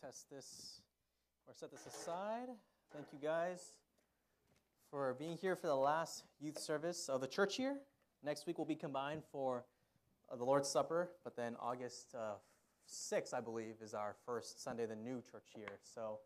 test this or set this aside. Thank you guys for being here for the last youth service of the church year. Next week will be combined for uh, the Lord's Supper, but then August uh, 6th, I believe, is our first Sunday of the new church year. So,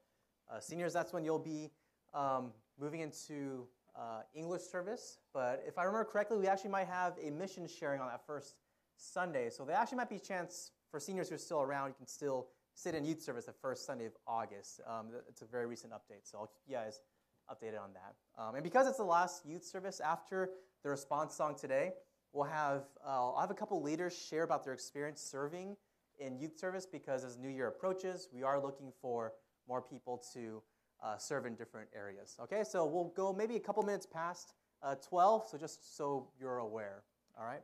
uh, seniors, that's when you'll be um, moving into uh, English service. But if I remember correctly, we actually might have a mission sharing on that first Sunday. So, there actually might be a chance for seniors who are still around, you can still sit in youth service the first Sunday of August. Um, it's a very recent update, so I'll keep you guys updated on that. Um, and because it's the last youth service after the response song today, we'll have uh, I'll have a couple leaders share about their experience serving in youth service because as New Year approaches, we are looking for more people to uh, serve in different areas. Okay, so we'll go maybe a couple minutes past uh, 12, so just so you're aware. All right.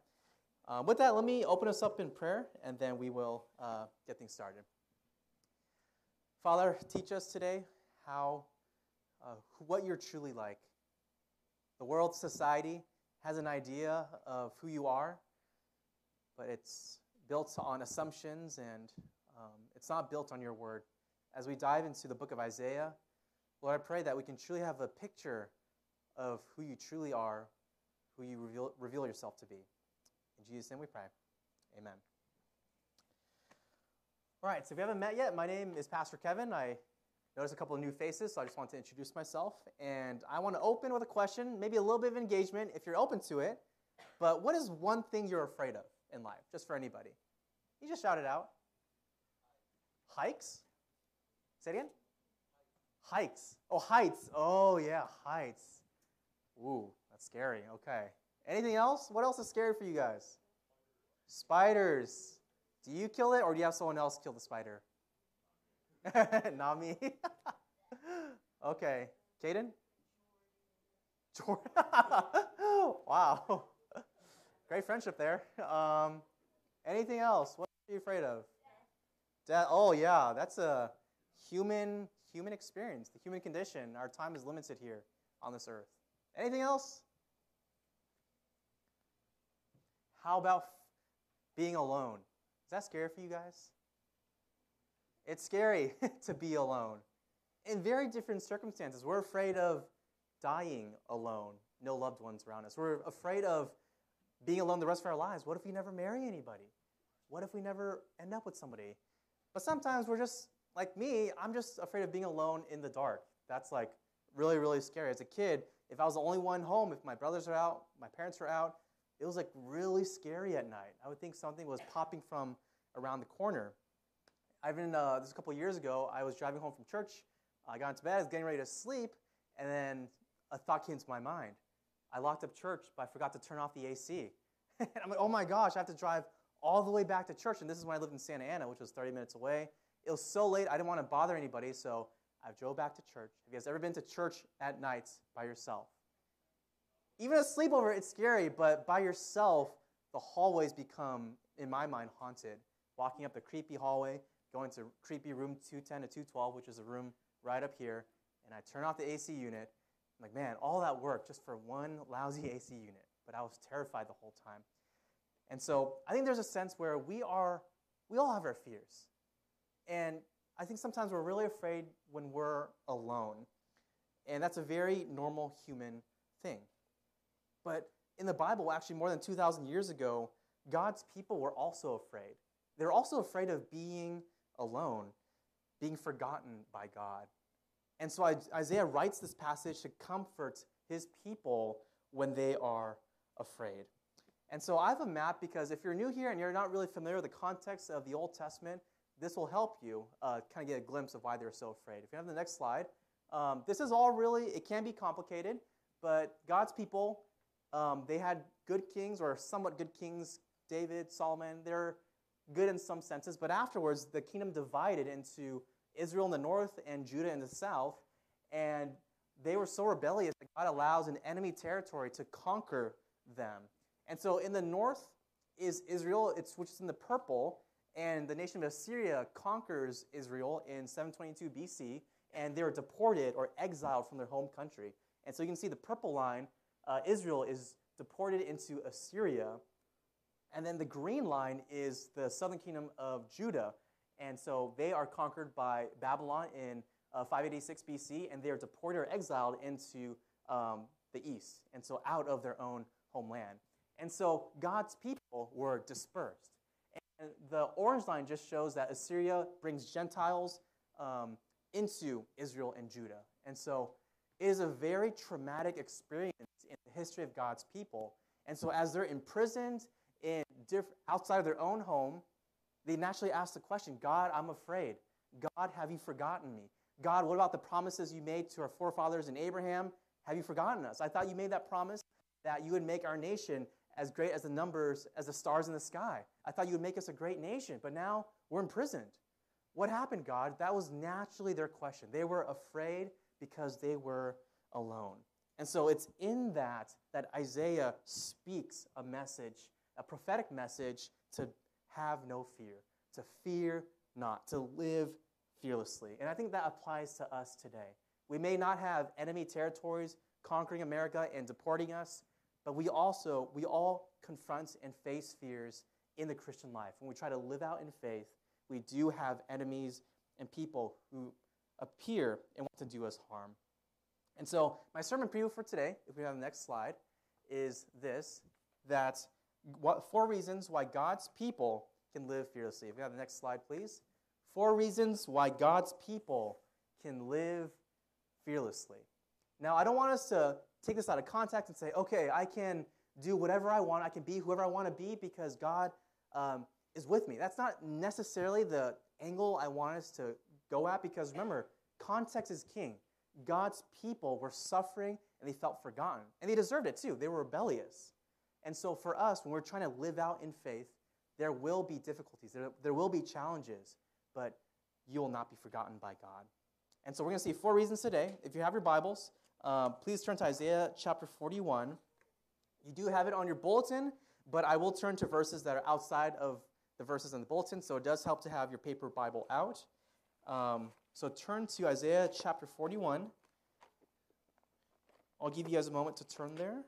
Uh, with that, let me open us up in prayer, and then we will uh, get things started. Father, teach us today how, uh, what you're truly like. The world, society has an idea of who you are, but it's built on assumptions and um, it's not built on your word. As we dive into the book of Isaiah, Lord, I pray that we can truly have a picture of who you truly are, who you reveal, reveal yourself to be. In Jesus' name we pray. Amen. All right, so if you haven't met yet, my name is Pastor Kevin. I noticed a couple of new faces, so I just want to introduce myself. And I want to open with a question, maybe a little bit of engagement if you're open to it. But what is one thing you're afraid of in life, just for anybody? You just shout it out. Hikes? Say it again? Hikes. Oh, heights. Oh, yeah, heights. Ooh, that's scary. Okay. Anything else? What else is scary for you guys? Spiders. Do you kill it or do you have someone else kill the spider? Not me. okay. Caden? Jordan. wow. Great friendship there. Um, anything else? What are you afraid of? Death. Oh yeah, that's a human human experience, the human condition. Our time is limited here on this earth. Anything else? How about being alone? Is that scary for you guys? It's scary to be alone in very different circumstances. We're afraid of dying alone, no loved ones around us. We're afraid of being alone the rest of our lives. What if we never marry anybody? What if we never end up with somebody? But sometimes we're just like me, I'm just afraid of being alone in the dark. That's like really, really scary. As a kid, if I was the only one home, if my brothers are out, my parents are out, it was like really scary at night. I would think something was popping from around the corner. I've been, uh, this a couple years ago, I was driving home from church. I got into bed, I was getting ready to sleep, and then a thought came to my mind. I locked up church, but I forgot to turn off the AC. and I'm like, oh my gosh, I have to drive all the way back to church. And this is when I lived in Santa Ana, which was 30 minutes away. It was so late, I didn't want to bother anybody, so I drove back to church. Have you guys ever been to church at night by yourself? Even a sleepover, it's scary, but by yourself, the hallways become, in my mind, haunted. Walking up the creepy hallway, going to creepy room 210 to 212, which is a room right up here, and I turn off the AC unit. I'm like, man, all that work just for one lousy AC unit. But I was terrified the whole time. And so I think there's a sense where we are, we all have our fears. And I think sometimes we're really afraid when we're alone. And that's a very normal human thing. But in the Bible, actually, more than 2,000 years ago, God's people were also afraid. They're also afraid of being alone, being forgotten by God. And so Isaiah writes this passage to comfort his people when they are afraid. And so I have a map because if you're new here and you're not really familiar with the context of the Old Testament, this will help you uh, kind of get a glimpse of why they're so afraid. If you have the next slide, um, this is all really, it can be complicated, but God's people um, they had good kings, or somewhat good kings, David, Solomon. They're good in some senses, but afterwards, the kingdom divided into Israel in the north and Judah in the south, and they were so rebellious that God allows an enemy territory to conquer them. And so in the north is Israel, it's, which is in the purple, and the nation of Assyria conquers Israel in 722 BC, and they were deported or exiled from their home country. And so you can see the purple line uh, Israel is deported into Assyria. And then the green line is the southern kingdom of Judah. And so they are conquered by Babylon in uh, 586 BC, and they are deported or exiled into um, the east, and so out of their own homeland. And so God's people were dispersed. And the orange line just shows that Assyria brings Gentiles um, into Israel and Judah. And so it is a very traumatic experience history of God's people. And so as they're imprisoned in diff- outside of their own home, they naturally ask the question God, I'm afraid. God, have you forgotten me? God, what about the promises you made to our forefathers in Abraham? Have you forgotten us? I thought you made that promise that you would make our nation as great as the numbers, as the stars in the sky. I thought you would make us a great nation, but now we're imprisoned. What happened, God? That was naturally their question. They were afraid because they were alone. And so it's in that that Isaiah speaks a message, a prophetic message to have no fear, to fear not, to live fearlessly. And I think that applies to us today. We may not have enemy territories conquering America and deporting us, but we also, we all confront and face fears in the Christian life. When we try to live out in faith, we do have enemies and people who appear and want to do us harm. And so, my sermon preview for today, if we have the next slide, is this that what, four reasons why God's people can live fearlessly. If we have the next slide, please. Four reasons why God's people can live fearlessly. Now, I don't want us to take this out of context and say, okay, I can do whatever I want, I can be whoever I want to be because God um, is with me. That's not necessarily the angle I want us to go at because remember, context is king. God's people were suffering and they felt forgotten. And they deserved it too. They were rebellious. And so for us, when we're trying to live out in faith, there will be difficulties, there, there will be challenges, but you will not be forgotten by God. And so we're going to see four reasons today. If you have your Bibles, uh, please turn to Isaiah chapter 41. You do have it on your bulletin, but I will turn to verses that are outside of the verses in the bulletin, so it does help to have your paper Bible out. Um, so turn to Isaiah chapter 41. I'll give you guys a moment to turn there.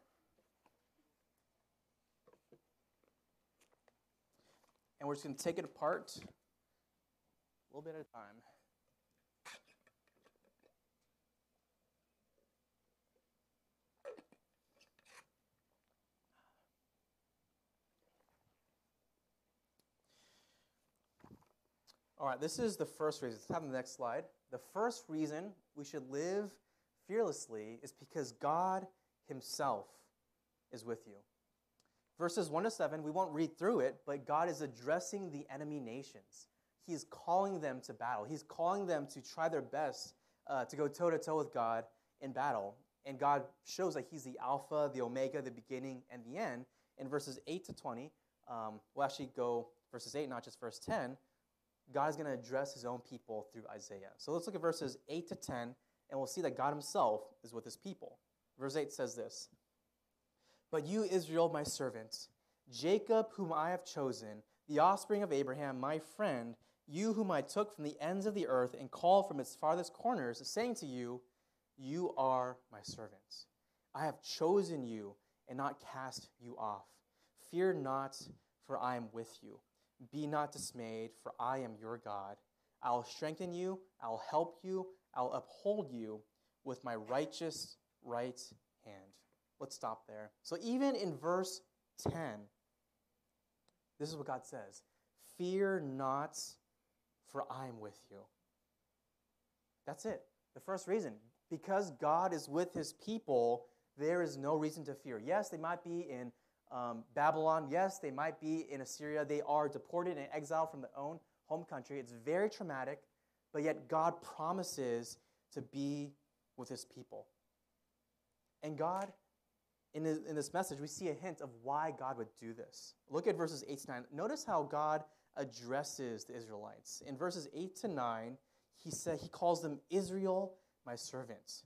And we're just going to take it apart a little bit at a time. All right, this is the first reason. Let's have the next slide. The first reason we should live fearlessly is because God Himself is with you. Verses 1 to 7, we won't read through it, but God is addressing the enemy nations. He's calling them to battle. He's calling them to try their best uh, to go toe to toe with God in battle. And God shows that He's the Alpha, the Omega, the beginning, and the end. In verses 8 to 20, um, we'll actually go verses 8, not just verse 10. God is going to address His own people through Isaiah. So let's look at verses 8 to 10, and we'll see that God Himself is with His people. Verse 8 says this But you, Israel, my servant, Jacob, whom I have chosen, the offspring of Abraham, my friend, you whom I took from the ends of the earth and called from its farthest corners, saying to you, You are my servants. I have chosen you and not cast you off. Fear not, for I am with you. Be not dismayed, for I am your God. I will strengthen you, I will help you, I will uphold you with my righteous right hand. Let's stop there. So, even in verse 10, this is what God says Fear not, for I am with you. That's it. The first reason. Because God is with his people, there is no reason to fear. Yes, they might be in um, Babylon. Yes, they might be in Assyria. They are deported and exiled from their own home country. It's very traumatic, but yet God promises to be with his people. And God, in, his, in this message, we see a hint of why God would do this. Look at verses 8 to 9. Notice how God addresses the Israelites. In verses 8 to 9, he said he calls them Israel, my servants,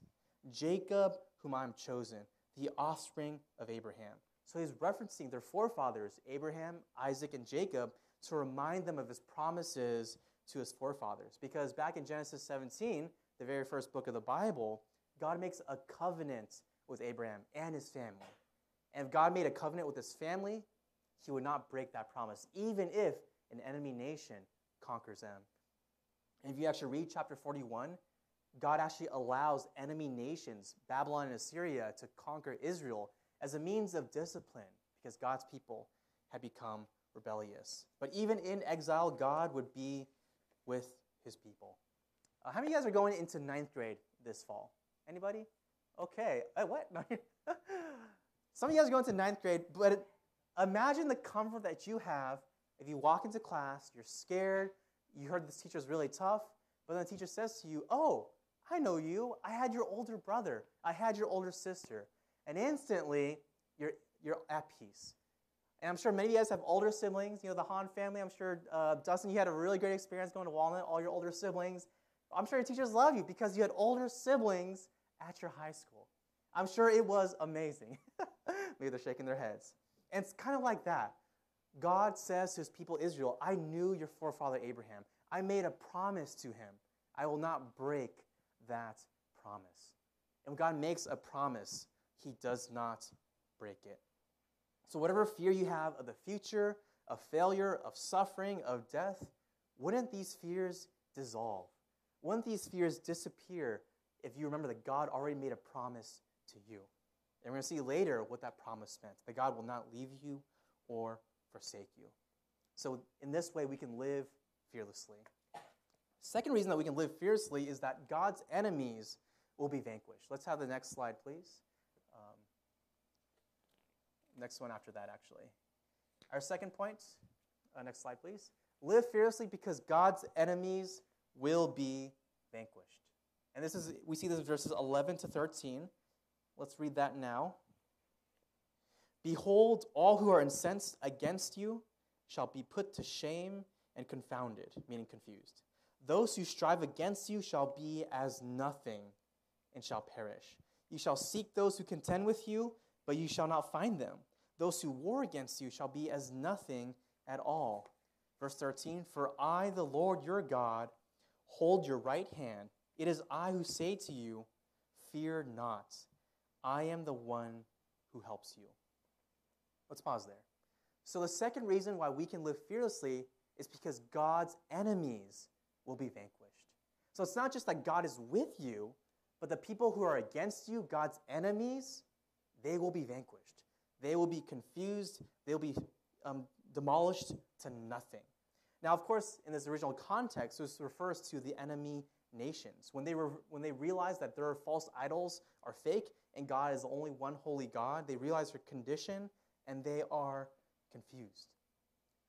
Jacob, whom I am chosen, the offspring of Abraham. So he's referencing their forefathers, Abraham, Isaac, and Jacob, to remind them of his promises to his forefathers. Because back in Genesis 17, the very first book of the Bible, God makes a covenant with Abraham and his family. And if God made a covenant with his family, he would not break that promise, even if an enemy nation conquers them. And if you actually read chapter 41, God actually allows enemy nations, Babylon and Assyria, to conquer Israel as a means of discipline because God's people had become rebellious. But even in exile, God would be with his people. Uh, how many of you guys are going into ninth grade this fall? Anybody? Okay. Uh, what? Some of you guys are going to ninth grade, but imagine the comfort that you have if you walk into class, you're scared, you heard this teacher is really tough, but then the teacher says to you, Oh, I know you. I had your older brother. I had your older sister. And instantly, you're, you're at peace. And I'm sure many of you guys have older siblings. You know, the Hahn family. I'm sure, uh, Dustin, you had a really great experience going to Walnut, all your older siblings. I'm sure your teachers love you because you had older siblings at your high school. I'm sure it was amazing. Maybe they're shaking their heads. And it's kind of like that. God says to his people Israel, I knew your forefather Abraham. I made a promise to him. I will not break that promise. And when God makes a promise, he does not break it. So, whatever fear you have of the future, of failure, of suffering, of death, wouldn't these fears dissolve? Wouldn't these fears disappear if you remember that God already made a promise to you? And we're going to see later what that promise meant that God will not leave you or forsake you. So, in this way, we can live fearlessly. Second reason that we can live fiercely is that God's enemies will be vanquished. Let's have the next slide, please. Next one after that, actually. Our second point, uh, next slide, please. Live fearlessly because God's enemies will be vanquished. And this is we see this in verses 11 to 13. Let's read that now. Behold, all who are incensed against you shall be put to shame and confounded, meaning confused. Those who strive against you shall be as nothing and shall perish. You shall seek those who contend with you, but you shall not find them. Those who war against you shall be as nothing at all. Verse 13 For I, the Lord your God, hold your right hand. It is I who say to you, Fear not. I am the one who helps you. Let's pause there. So, the second reason why we can live fearlessly is because God's enemies will be vanquished. So, it's not just that God is with you, but the people who are against you, God's enemies, they will be vanquished. They will be confused. They'll be um, demolished to nothing. Now, of course, in this original context, this refers to the enemy nations. When they, were, when they realize that their false idols are fake and God is the only one holy God, they realize their condition and they are confused.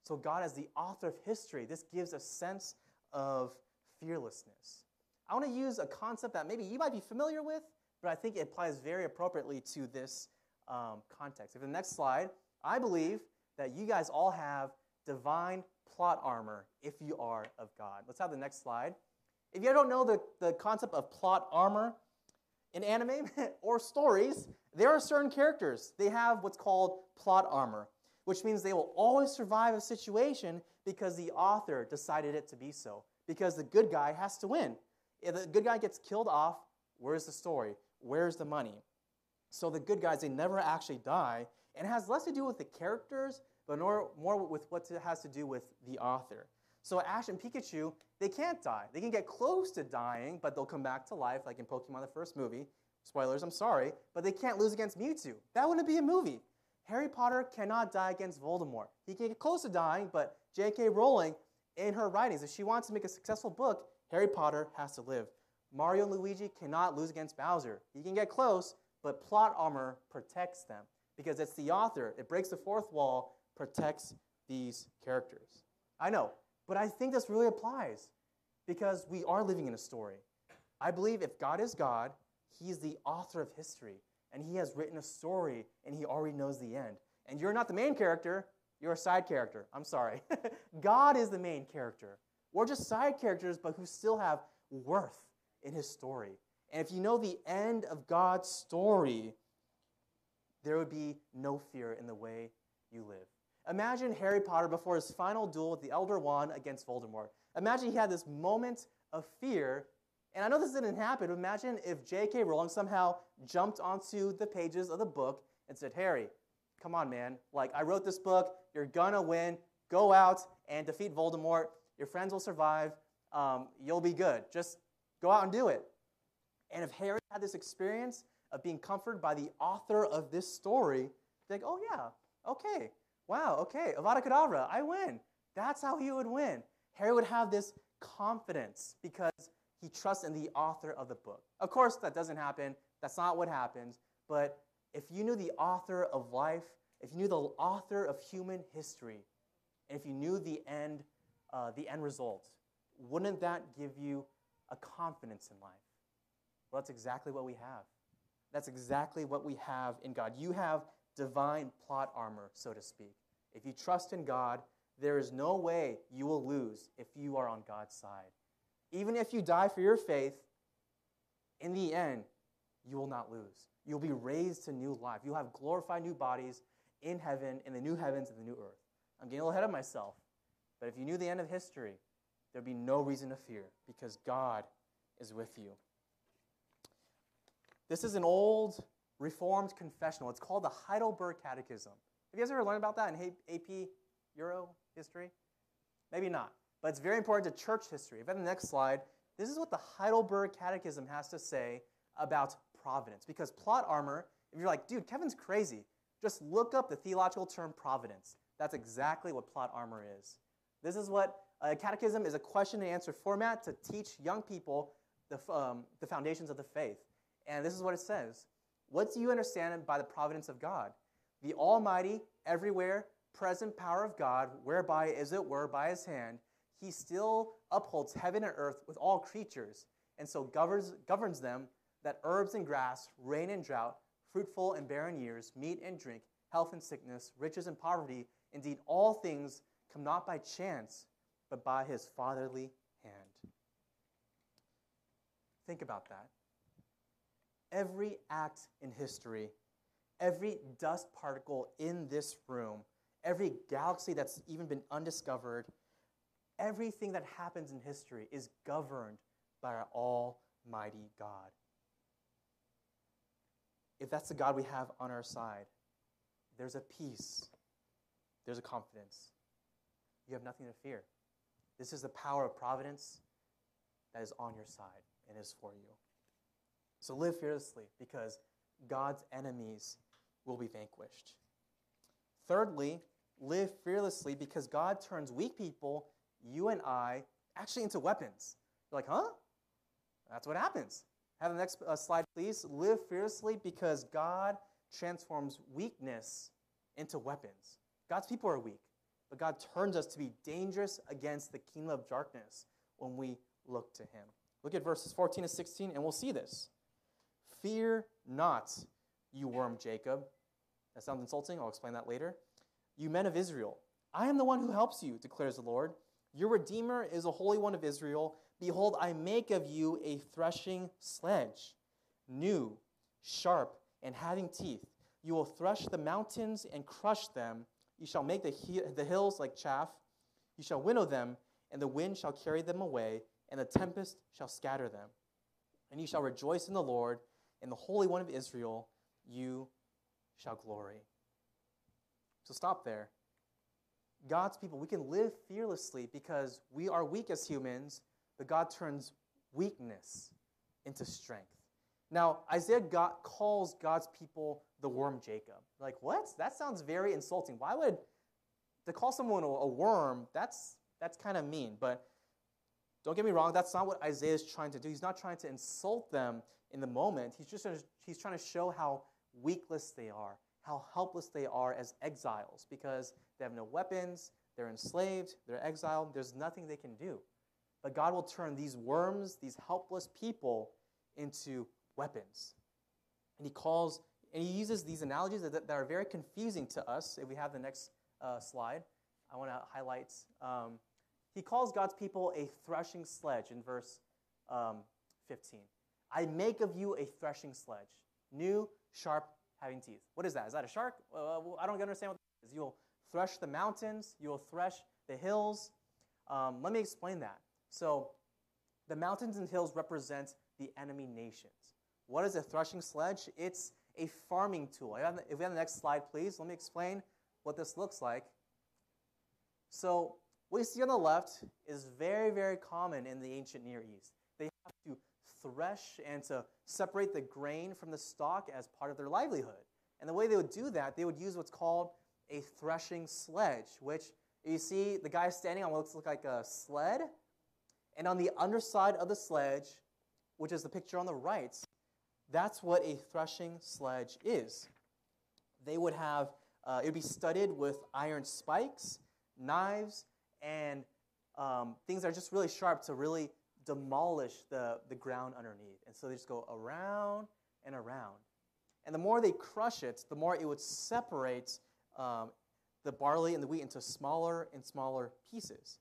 So, God, as the author of history, this gives a sense of fearlessness. I want to use a concept that maybe you might be familiar with, but I think it applies very appropriately to this um, context. If the next slide, I believe that you guys all have divine plot armor if you are of God. Let's have the next slide. If you don't know the, the concept of plot armor, in anime or stories, there are certain characters. They have what's called plot armor, which means they will always survive a situation because the author decided it to be so. Because the good guy has to win. If the good guy gets killed off, where's the story? Where's the money? So the good guys, they never actually die. And it has less to do with the characters, but more, more with what it has to do with the author. So Ash and Pikachu, they can't die. They can get close to dying, but they'll come back to life, like in Pokemon the first movie. Spoilers, I'm sorry, but they can't lose against Mewtwo. That wouldn't be a movie. Harry Potter cannot die against Voldemort. He can get close to dying, but J.K. Rowling, in her writings, if she wants to make a successful book, Harry Potter has to live. Mario and Luigi cannot lose against Bowser. He can get close, but plot armor protects them because it's the author. It breaks the fourth wall, protects these characters. I know, but I think this really applies because we are living in a story. I believe if God is God, He's the author of history, and He has written a story, and He already knows the end. And you're not the main character, you're a side character. I'm sorry. God is the main character. We're just side characters, but who still have worth in His story. And if you know the end of God's story, there would be no fear in the way you live. Imagine Harry Potter before his final duel with the Elder Wand against Voldemort. Imagine he had this moment of fear. And I know this didn't happen. But imagine if J.K. Rowling somehow jumped onto the pages of the book and said, Harry, come on, man. Like, I wrote this book. You're gonna win. Go out and defeat Voldemort. Your friends will survive. um, you'll be good. Just go out and do it. And if Harry had this experience of being comforted by the author of this story, like, oh yeah, okay, wow, okay, Avada Kedavra, I win. That's how he would win. Harry would have this confidence because he trusts in the author of the book. Of course, that doesn't happen. That's not what happens. But if you knew the author of life, if you knew the author of human history, and if you knew the end, uh, the end result, wouldn't that give you a confidence in life? Well, that's exactly what we have. That's exactly what we have in God. You have divine plot armor, so to speak. If you trust in God, there is no way you will lose if you are on God's side. Even if you die for your faith, in the end, you will not lose. You'll be raised to new life. You'll have glorified new bodies in heaven, in the new heavens and the new earth. I'm getting a little ahead of myself. But if you knew the end of history, there'd be no reason to fear because God is with you. This is an old Reformed confessional. It's called the Heidelberg Catechism. Have you guys ever learned about that in AP Euro history? Maybe not, but it's very important to church history. If I have the next slide, this is what the Heidelberg Catechism has to say about providence. Because plot armor, if you're like, dude, Kevin's crazy, just look up the theological term providence. That's exactly what plot armor is. This is what a catechism is a question and answer format to teach young people the, um, the foundations of the faith. And this is what it says What do you understand by the providence of God? The almighty, everywhere present power of God, whereby, as it were, by his hand, he still upholds heaven and earth with all creatures, and so governs, governs them that herbs and grass, rain and drought, fruitful and barren years, meat and drink, health and sickness, riches and poverty, indeed all things come not by chance, but by his fatherly hand. Think about that. Every act in history, every dust particle in this room, every galaxy that's even been undiscovered, everything that happens in history is governed by our Almighty God if that's the God we have on our side, there's a peace, there's a confidence. You have nothing to fear. This is the power of providence that is on your side and is for you. So live fearlessly because God's enemies will be vanquished. Thirdly, live fearlessly because God turns weak people, you and I, actually into weapons. You're like, huh? That's what happens. Have the next uh, slide, please. Live fearlessly because God transforms weakness into weapons. God's people are weak, but God turns us to be dangerous against the kingdom of darkness when we look to Him. Look at verses 14 to 16, and we'll see this. Fear not, you worm Jacob. That sounds insulting. I'll explain that later. You men of Israel, I am the one who helps you, declares the Lord. Your Redeemer is a Holy One of Israel. Behold, I make of you a threshing sledge, new, sharp, and having teeth. You will thresh the mountains and crush them. You shall make the, he- the hills like chaff. You shall winnow them, and the wind shall carry them away, and the tempest shall scatter them. And you shall rejoice in the Lord, in the Holy One of Israel, you shall glory. So stop there. God's people, we can live fearlessly because we are weak as humans, but God turns weakness into strength. Now, Isaiah calls God's people the worm Jacob. Like, what? That sounds very insulting. Why would to call someone a worm? That's that's kind of mean. But don't get me wrong. That's not what Isaiah is trying to do. He's not trying to insult them in the moment. He's just he's trying to show how weakless they are, how helpless they are as exiles, because they have no weapons. They're enslaved. They're exiled. There's nothing they can do. But God will turn these worms, these helpless people, into weapons. And he calls, and he uses these analogies that, that are very confusing to us. If we have the next uh, slide, I want to highlight. Um, he calls God's people a threshing sledge in verse um, 15. I make of you a threshing sledge, new, sharp, having teeth. What is that? Is that a shark? Uh, I don't understand what that is. You'll thresh the mountains, you will thresh the hills. Um, let me explain that. So, the mountains and hills represent the enemy nations. What is a threshing sledge? It's a farming tool. If we have the next slide, please, let me explain what this looks like. So, What you see on the left is very, very common in the ancient Near East. They have to thresh and to separate the grain from the stalk as part of their livelihood. And the way they would do that, they would use what's called a threshing sledge, which you see the guy standing on what looks like a sled. And on the underside of the sledge, which is the picture on the right, that's what a threshing sledge is. They would have, uh, it would be studded with iron spikes, knives, and um, things that are just really sharp to really demolish the, the ground underneath. And so they just go around and around. And the more they crush it, the more it would separate um, the barley and the wheat into smaller and smaller pieces.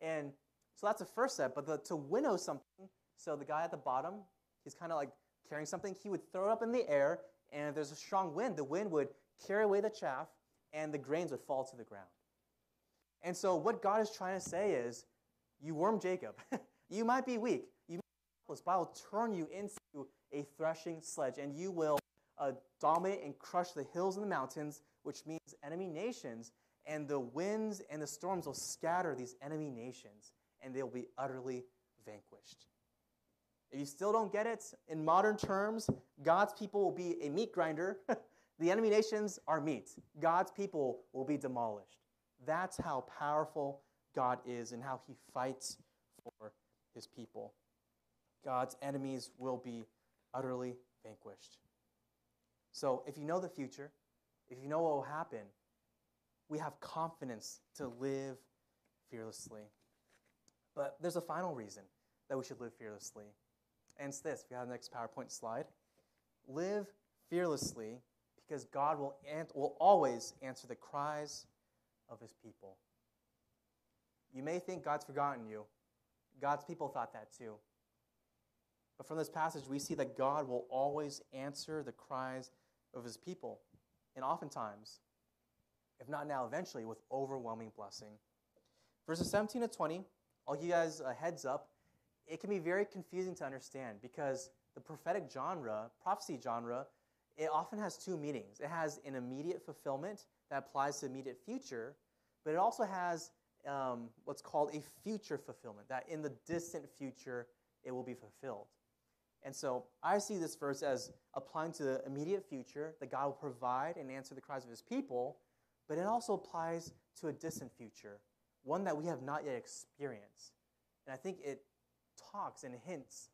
And so that's the first step. But the, to winnow something, so the guy at the bottom, he's kind of like carrying something, he would throw it up in the air, and if there's a strong wind, the wind would carry away the chaff, and the grains would fall to the ground. And so what God is trying to say is, you worm Jacob. you might be weak. You might be helpless, but I will turn you into a threshing sledge, and you will uh, dominate and crush the hills and the mountains, which means enemy nations, and the winds and the storms will scatter these enemy nations, and they'll be utterly vanquished. If you still don't get it, in modern terms, God's people will be a meat grinder. the enemy nations are meat. God's people will be demolished. That's how powerful God is and how he fights for his people. God's enemies will be utterly vanquished. So, if you know the future, if you know what will happen, we have confidence to live fearlessly. But there's a final reason that we should live fearlessly. And it's this if you have the next PowerPoint slide. Live fearlessly because God will, will always answer the cries of his people. You may think God's forgotten you. God's people thought that too. But from this passage, we see that God will always answer the cries of his people. And oftentimes, if not now, eventually, with overwhelming blessing. Verses 17 to 20, I'll give you guys a heads up it can be very confusing to understand because the prophetic genre, prophecy genre, it often has two meanings. It has an immediate fulfillment that applies to immediate future, but it also has um, what's called a future fulfillment, that in the distant future it will be fulfilled. And so I see this verse as applying to the immediate future, that God will provide and answer the cries of his people, but it also applies to a distant future, one that we have not yet experienced. And I think it talks and hints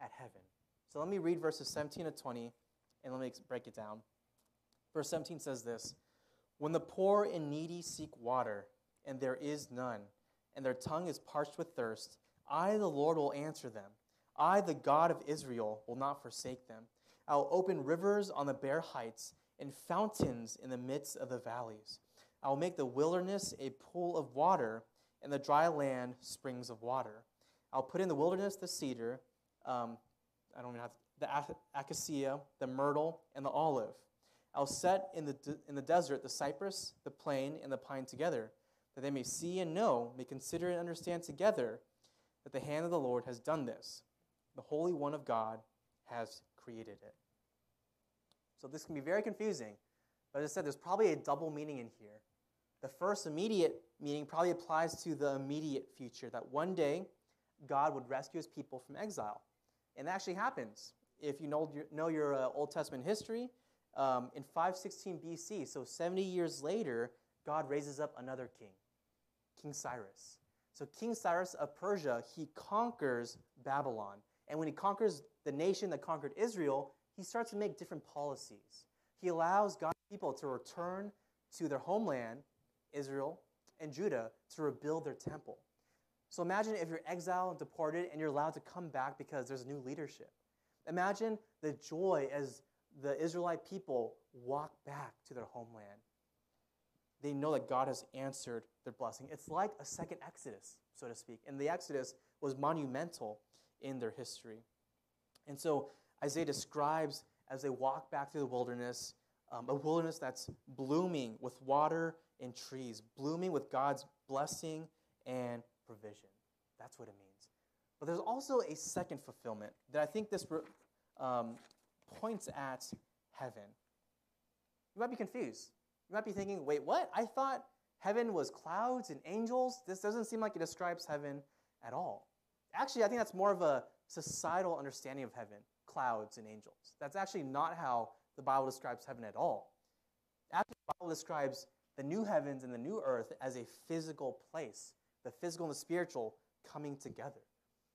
at heaven. So let me read verses 17 to 20 and let me break it down. Verse 17 says this When the poor and needy seek water, and there is none, and their tongue is parched with thirst, I, the Lord, will answer them. I, the God of Israel, will not forsake them. I will open rivers on the bare heights and fountains in the midst of the valleys. I will make the wilderness a pool of water, and the dry land springs of water. I'll put in the wilderness the cedar, um, I don't even have the acacia, the myrtle, and the olive. I'll set in the, de- in the desert the cypress, the plane, and the pine together, that they may see and know, may consider and understand together that the hand of the Lord has done this. The Holy One of God has created it. So this can be very confusing, but as I said, there's probably a double meaning in here. The first immediate meaning probably applies to the immediate future, that one day God would rescue his people from exile. And that actually happens. If you know your, know your uh, Old Testament history, um, in 516 BC, so 70 years later, God raises up another king, King Cyrus. So, King Cyrus of Persia, he conquers Babylon. And when he conquers the nation that conquered Israel, he starts to make different policies. He allows God's people to return to their homeland, Israel and Judah, to rebuild their temple. So imagine if you're exiled and deported and you're allowed to come back because there's new leadership. Imagine the joy as the Israelite people walk back to their homeland. They know that God has answered their blessing. It's like a second Exodus, so to speak. And the Exodus was monumental in their history. And so Isaiah describes as they walk back through the wilderness, um, a wilderness that's blooming with water and trees, blooming with God's blessing and provision. That's what it means. But there's also a second fulfillment that I think this um, points at heaven. You might be confused. You might be thinking, wait, what? I thought heaven was clouds and angels, this doesn't seem like it describes heaven at all. Actually, I think that's more of a societal understanding of heaven clouds and angels. That's actually not how the Bible describes heaven at all. Actually, the Bible describes the new heavens and the new earth as a physical place, the physical and the spiritual coming together.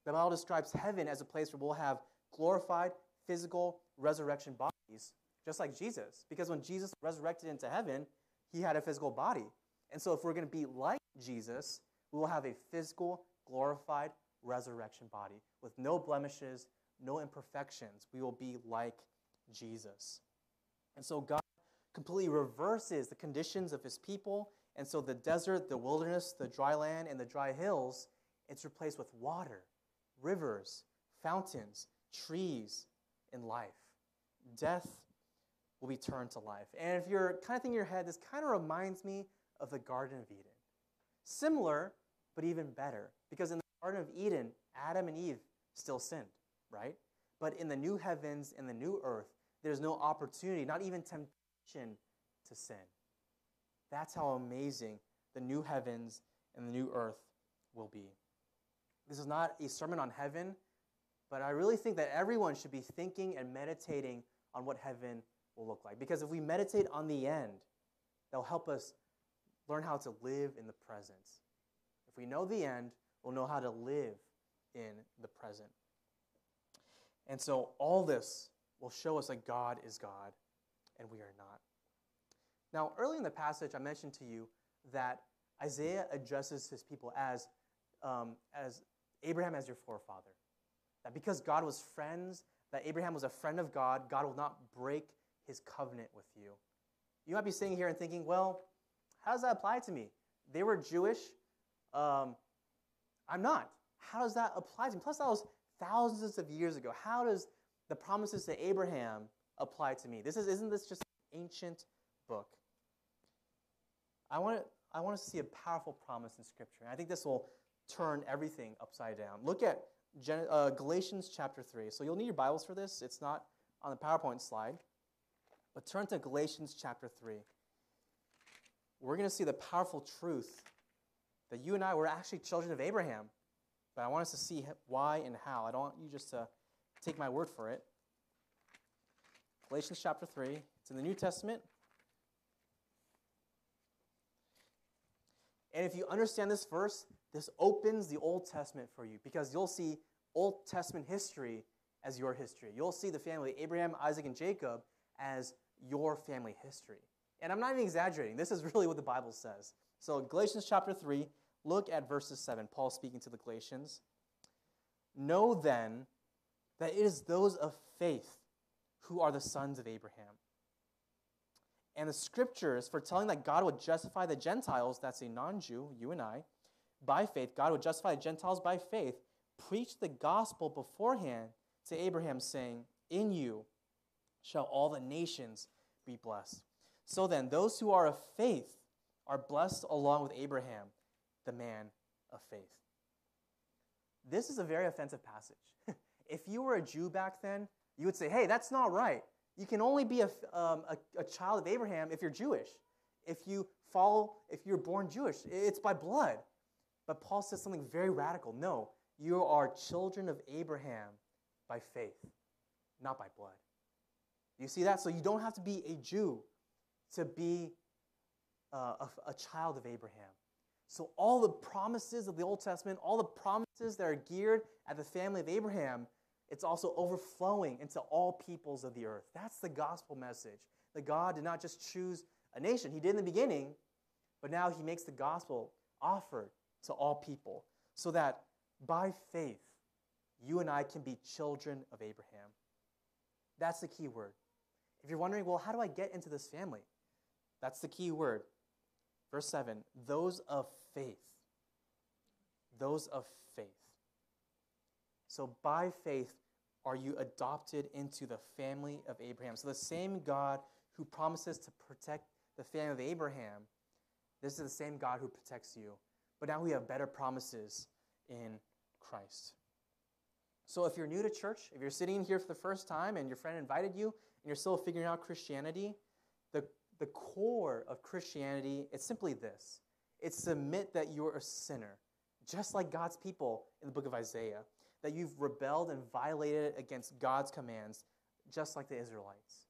The Bible describes heaven as a place where we'll have glorified physical resurrection bodies, just like Jesus. Because when Jesus resurrected into heaven, he had a physical body. And so, if we're going to be like Jesus, we will have a physical, glorified resurrection body with no blemishes, no imperfections. We will be like Jesus. And so, God completely reverses the conditions of his people. And so, the desert, the wilderness, the dry land, and the dry hills, it's replaced with water, rivers, fountains, trees, and life. Death will be turned to life. And if you're kind of thinking in your head, this kind of reminds me of the Garden of Eden. Similar, but even better. Because in the Garden of Eden, Adam and Eve still sinned, right? But in the new heavens and the new earth, there's no opportunity, not even temptation to sin. That's how amazing the new heavens and the new earth will be. This is not a sermon on heaven, but I really think that everyone should be thinking and meditating on what heaven will look like. Because if we meditate on the end, that'll help us learn how to live in the present. If we know the end, we'll know how to live in the present. And so all this will show us that God is God and we are not. Now, early in the passage, I mentioned to you that Isaiah addresses his people as, um, as Abraham as your forefather. That because God was friends, that Abraham was a friend of God, God will not break his covenant with you. You might be sitting here and thinking, well, how does that apply to me? They were Jewish. Um, I'm not. How does that apply to me? Plus, that was thousands of years ago. How does the promises to Abraham apply to me? This is, isn't this just an ancient book? I want, to, I want us to see a powerful promise in Scripture. And I think this will turn everything upside down. Look at Gen- uh, Galatians chapter 3. So you'll need your Bibles for this. It's not on the PowerPoint slide. But turn to Galatians chapter 3. We're going to see the powerful truth that you and I were actually children of Abraham. But I want us to see why and how. I don't want you just to take my word for it. Galatians chapter 3. It's in the New Testament. And if you understand this verse, this opens the Old Testament for you because you'll see Old Testament history as your history. You'll see the family Abraham, Isaac, and Jacob as your family history. And I'm not even exaggerating. This is really what the Bible says. So, Galatians chapter 3, look at verses 7. Paul speaking to the Galatians. Know then that it is those of faith who are the sons of Abraham. And the scriptures foretelling that God would justify the Gentiles, that's a non Jew, you and I, by faith, God would justify the Gentiles by faith, preached the gospel beforehand to Abraham, saying, In you shall all the nations be blessed. So then, those who are of faith are blessed along with Abraham, the man of faith. This is a very offensive passage. if you were a Jew back then, you would say, hey, that's not right. You can only be a, um, a, a child of Abraham if you're Jewish. If you follow, if you're born Jewish, it's by blood. But Paul says something very radical. No, you are children of Abraham by faith, not by blood. You see that? So you don't have to be a Jew to be uh, a, a child of Abraham. So all the promises of the Old Testament, all the promises that are geared at the family of Abraham, it's also overflowing into all peoples of the earth. That's the gospel message. That God did not just choose a nation, He did in the beginning, but now He makes the gospel offered to all people, so that by faith, you and I can be children of Abraham. That's the key word. If you're wondering, well, how do I get into this family? That's the key word. Verse 7 those of faith. Those of faith. So by faith are you adopted into the family of Abraham. So the same God who promises to protect the family of Abraham, this is the same God who protects you. But now we have better promises in Christ. So if you're new to church, if you're sitting here for the first time and your friend invited you and you're still figuring out Christianity, the, the core of Christianity is simply this It's admit that you're a sinner, just like God's people in the book of Isaiah, that you've rebelled and violated against God's commands, just like the Israelites.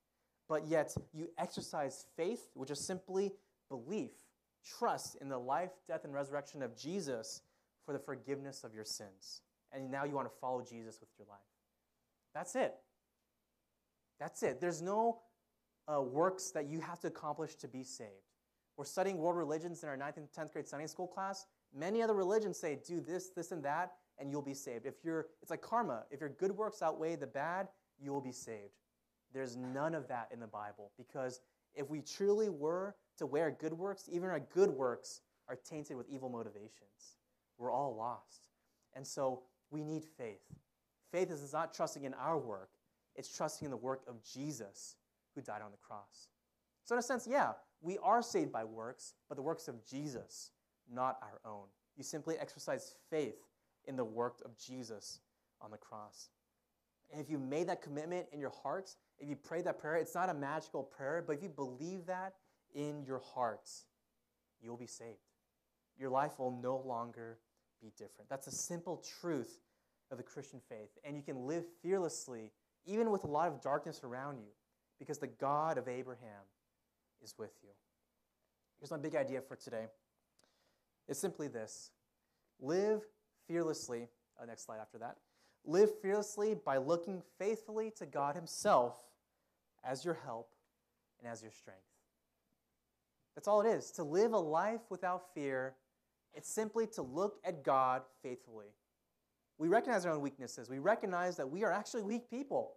But yet, you exercise faith, which is simply belief, trust in the life, death, and resurrection of Jesus for the forgiveness of your sins. And now you want to follow Jesus with your life. That's it. That's it. There's no uh, works that you have to accomplish to be saved. We're studying world religions in our 9th and 10th grade Sunday school class. Many other religions say, do this, this, and that, and you'll be saved. If you're, it's like karma. If your good works outweigh the bad, you will be saved. There's none of that in the Bible because if we truly were to wear good works, even our good works are tainted with evil motivations. We're all lost. And so we need faith. Faith is not trusting in our work, it's trusting in the work of Jesus who died on the cross. So, in a sense, yeah, we are saved by works, but the works of Jesus, not our own. You simply exercise faith in the work of Jesus on the cross. And if you made that commitment in your heart, if you pray that prayer, it's not a magical prayer, but if you believe that in your hearts, you'll be saved. Your life will no longer be different. That's a simple truth of the Christian faith. And you can live fearlessly, even with a lot of darkness around you, because the God of Abraham is with you. Here's my big idea for today it's simply this live fearlessly. Uh, next slide after that. Live fearlessly by looking faithfully to God Himself as your help and as your strength. That's all it is. To live a life without fear, it's simply to look at God faithfully. We recognize our own weaknesses. We recognize that we are actually weak people.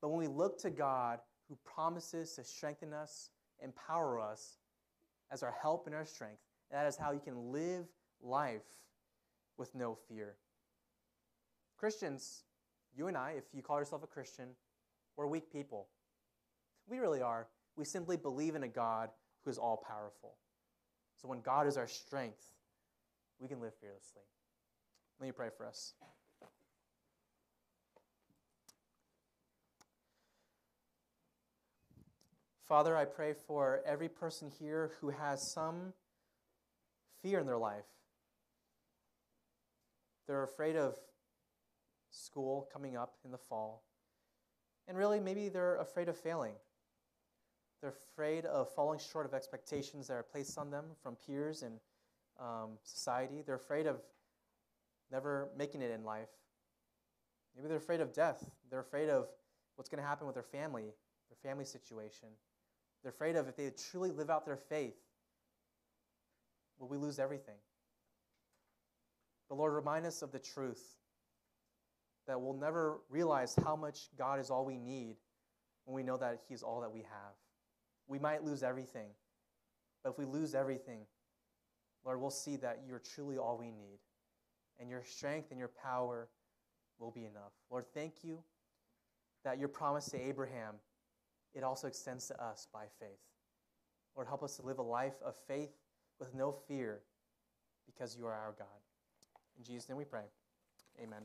But when we look to God, who promises to strengthen us, empower us as our help and our strength, that is how you can live life with no fear. Christians, you and I, if you call yourself a Christian, we're weak people. We really are. We simply believe in a God who is all powerful. So when God is our strength, we can live fearlessly. Let me pray for us. Father, I pray for every person here who has some fear in their life. They're afraid of school coming up in the fall. And really, maybe they're afraid of failing. They're afraid of falling short of expectations that are placed on them from peers and um, society. They're afraid of never making it in life. Maybe they're afraid of death. They're afraid of what's going to happen with their family, their family situation. They're afraid of if they truly live out their faith, will we lose everything? But Lord, remind us of the truth that we'll never realize how much God is all we need when we know that He is all that we have. We might lose everything, but if we lose everything, Lord, we'll see that you're truly all we need, and your strength and your power will be enough. Lord, thank you that your promise to Abraham, it also extends to us by faith. Lord, help us to live a life of faith with no fear because you are our God. In Jesus' name we pray. Amen.